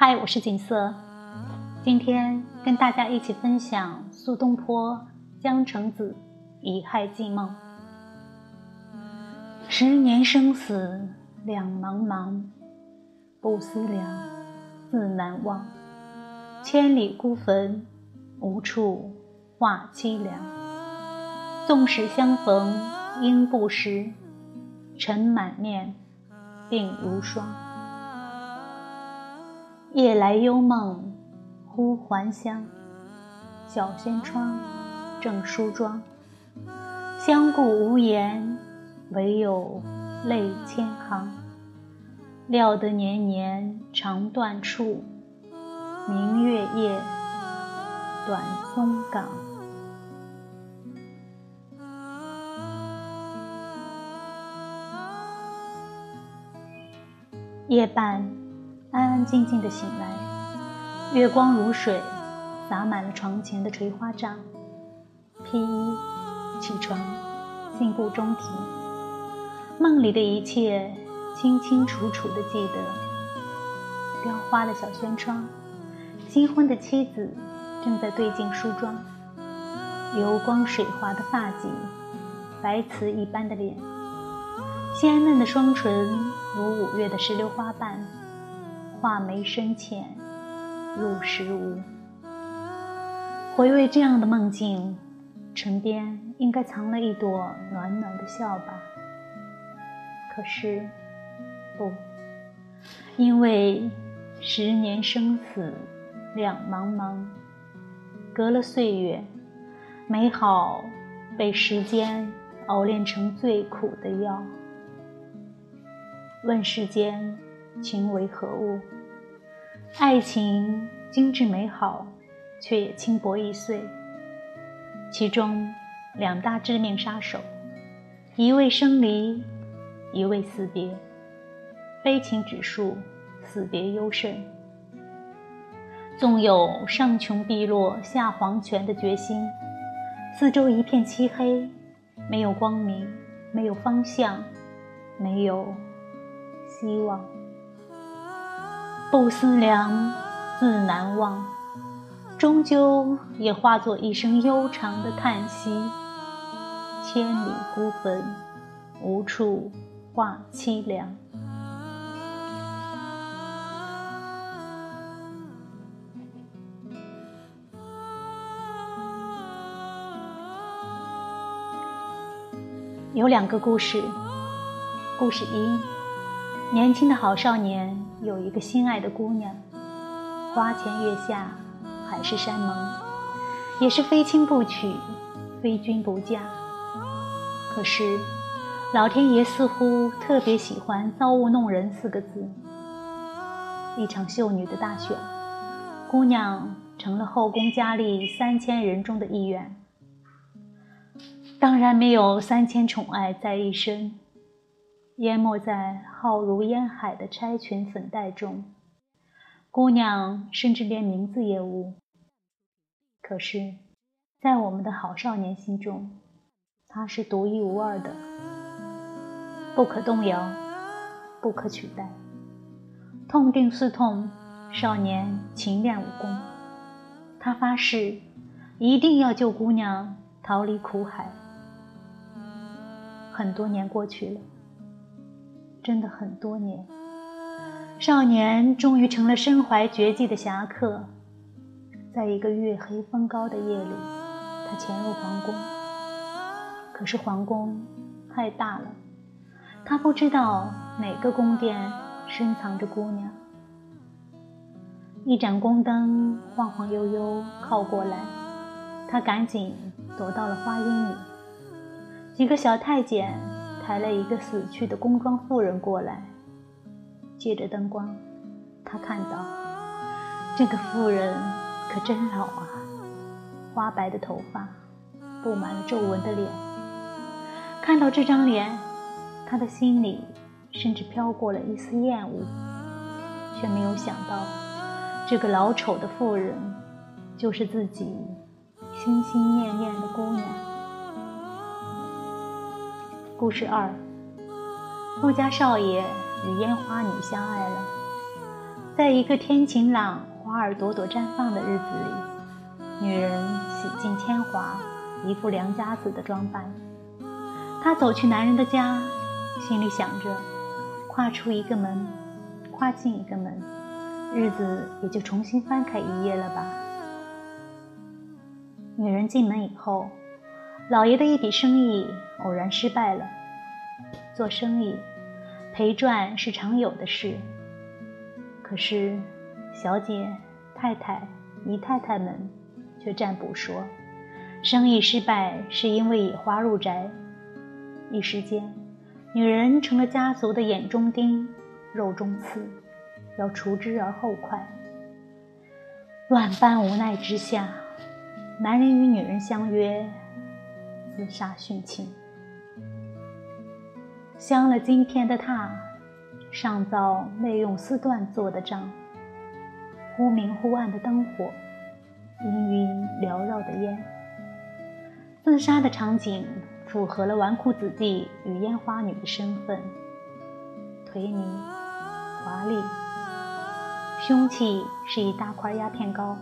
嗨，我是锦瑟，今天跟大家一起分享苏东坡《江城子·乙亥寄梦》。十年生死两茫茫，不思量，自难忘。千里孤坟，无处话凄凉。纵使相逢应不识，尘满面，鬓如霜。夜来幽梦忽还乡，小轩窗，正梳妆。相顾无言，唯有泪千行。料得年年肠断处，明月夜，短松冈。夜半，安安静静的醒来，月光如水，洒满了床前的垂花帐。披衣起床，信步中庭，梦里的一切清清楚楚的记得。雕花的小轩窗，新婚的妻子正在对镜梳妆，油光水滑的发髻，白瓷一般的脸。鲜嫩的双唇如五月的石榴花瓣，画眉深浅，入时无。回味这样的梦境，唇边应该藏了一朵暖暖的笑吧？可是，不，因为十年生死两茫茫，隔了岁月，美好被时间熬炼成最苦的药。问世间情为何物？爱情精致美好，却也轻薄易碎。其中两大致命杀手，一位生离，一位死别。悲情指数，死别优胜。纵有上穷碧落下黄泉的决心，四周一片漆黑，没有光明，没有方向，没有。希望，不思量，自难忘，终究也化作一声悠长的叹息。千里孤坟，无处话凄凉。有两个故事，故事一。年轻的好少年有一个心爱的姑娘，花前月下，海誓山盟，也是非亲不娶，非君不嫁。可是，老天爷似乎特别喜欢“造物弄人”四个字。一场秀女的大选，姑娘成了后宫佳丽三千人中的一员，当然没有三千宠爱在一身。淹没在浩如烟海的钗裙粉黛中，姑娘甚至连名字也无。可是，在我们的好少年心中，她是独一无二的，不可动摇，不可取代。痛定思痛，少年勤练武功，他发誓一定要救姑娘逃离苦海。很多年过去了。真的很多年，少年终于成了身怀绝技的侠客。在一个月黑风高的夜里，他潜入皇宫。可是皇宫太大了，他不知道哪个宫殿深藏着姑娘。一盏宫灯晃晃悠悠靠过来，他赶紧躲到了花荫里。几个小太监。抬了一个死去的工装妇人过来，借着灯光，他看到这个妇人可真老啊，花白的头发，布满了皱纹的脸。看到这张脸，他的心里甚至飘过了一丝厌恶，却没有想到，这个老丑的妇人就是自己心心念念的姑娘。故事二：富家少爷与烟花女相爱了。在一个天晴朗、花儿朵朵绽放的日子里，女人洗尽铅华，一副良家子的装扮。她走去男人的家，心里想着：跨出一个门，跨进一个门，日子也就重新翻开一页了吧。女人进门以后，老爷的一笔生意偶然失败了。做生意，赔赚是常有的事。可是，小姐、太太、姨太太们却占卜说，生意失败是因为野花入宅。一时间，女人成了家族的眼中钉、肉中刺，要除之而后快。万般无奈之下，男人与女人相约自杀殉情。镶了金片的榻。上造内用丝缎做的帐，忽明忽暗的灯火，氤氲缭绕的烟。自杀的场景符合了纨绔子弟与烟花女的身份，颓靡、华丽。凶器是一大块鸦片膏，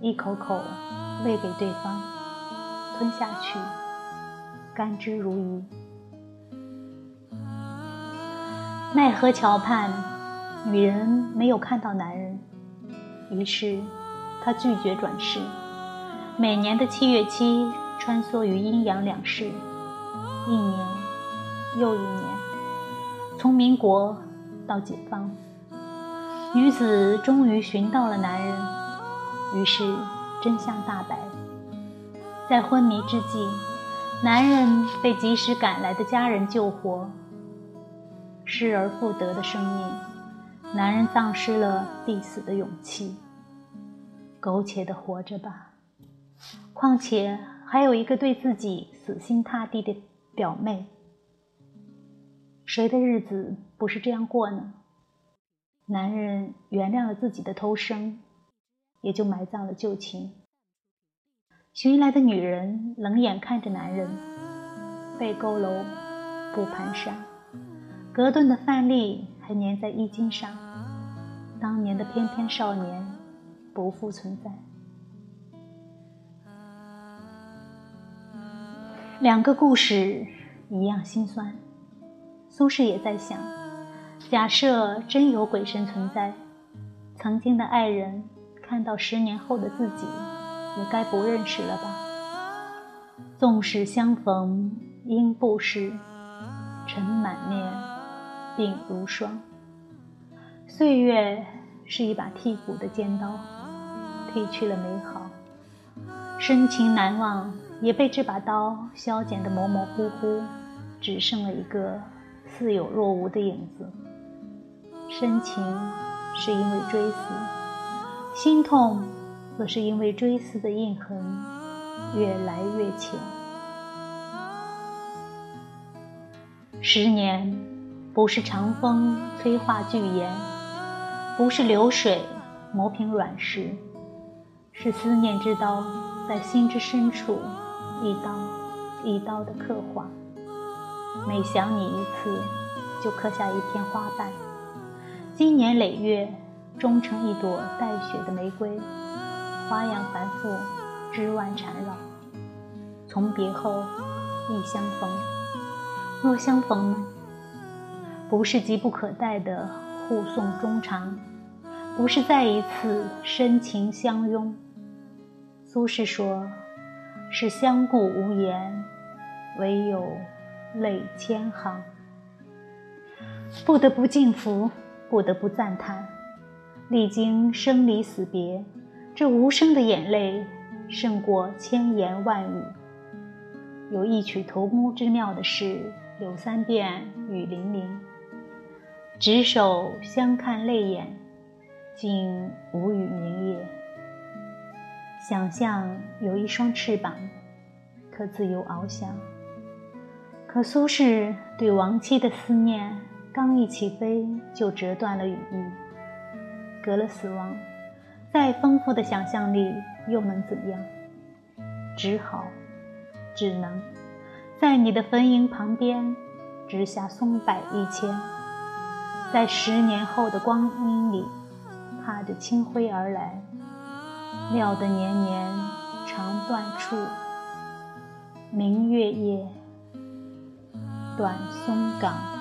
一口口喂给对方，吞下去，甘之如饴。奈何桥畔，女人没有看到男人，于是她拒绝转世。每年的七月七，穿梭于阴阳两世，一年又一年，从民国到解放，女子终于寻到了男人，于是真相大白。在昏迷之际，男人被及时赶来的家人救活。失而复得的生命，男人丧失了必死的勇气，苟且的活着吧。况且还有一个对自己死心塌地的表妹，谁的日子不是这样过呢？男人原谅了自己的偷生，也就埋葬了旧情。寻来的女人冷眼看着男人，背佝偻，不蹒跚。隔顿的饭粒还粘在衣襟上，当年的翩翩少年不复存在。两个故事一样心酸。苏轼也在想：假设真有鬼神存在，曾经的爱人看到十年后的自己，也该不认识了吧？纵使相逢应不识，尘满面。鬓如霜，岁月是一把剔骨的尖刀，剔去了美好，深情难忘也被这把刀削减得模模糊糊，只剩了一个似有若无的影子。深情是因为追思，心痛则是因为追思的印痕越来越浅。十年。不是长风催化巨岩，不是流水磨平软石，是思念之刀在心之深处一刀一刀的刻画。每想你一次，就刻下一片花瓣，经年累月，终成一朵带血的玫瑰，花样繁复，枝蔓缠绕。从别后亦相逢，若相逢？不是急不可待的互送衷肠，不是再一次深情相拥。苏轼说：“是相顾无言，唯有泪千行。”不得不敬服，不得不赞叹。历经生离死别，这无声的眼泪胜过千言万语。有异曲同工之妙的是，柳三变雨霖铃。执手相看泪眼，竟无语明也。想象有一双翅膀，可自由翱翔。可苏轼对亡妻的思念，刚一起飞就折断了羽翼。隔了死亡，再丰富的想象力又能怎样？只好，只能，在你的坟茔旁边，植下松柏一千。在十年后的光阴里，踏着清辉而来，料得年年长断处，明月夜，短松岗。